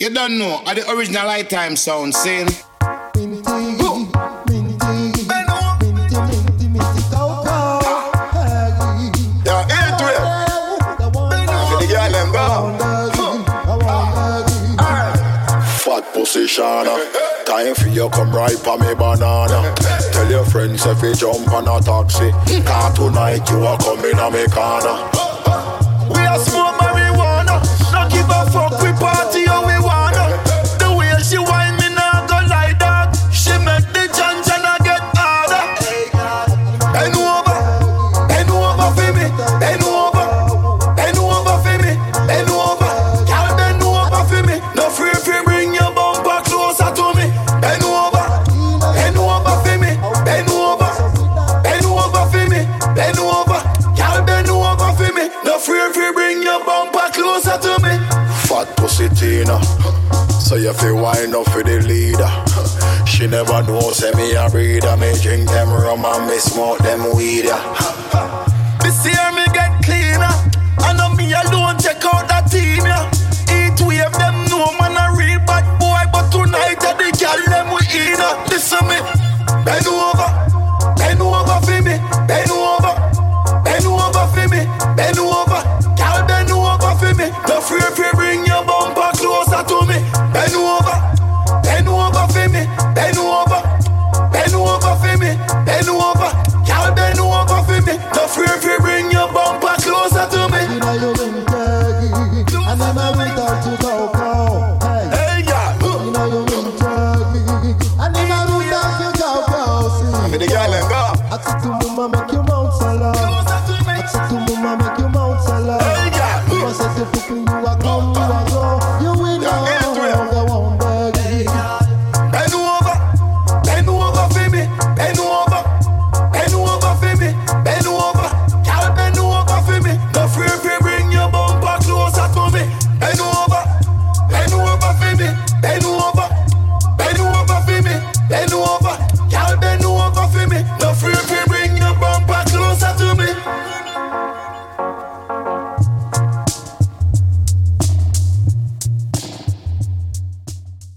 You don't know, are the original lifetime sound saying. position. Uh, time for you come right for me banana. Tell your friends if you jump on a taxi. Car tonight you are coming on me corner. We are smoke So you feel wine up for the leader. She never knows say me a breeder. Me drink them rum and me smoke them weed. This year me, bend over, bend over for me, bend over. Y'all bend over for me. No free free bring your bumper closer to me. I'm a without you go go. Hey, yeah. You know you been tagging, and I'm the girl and go. I see two women make you bounce.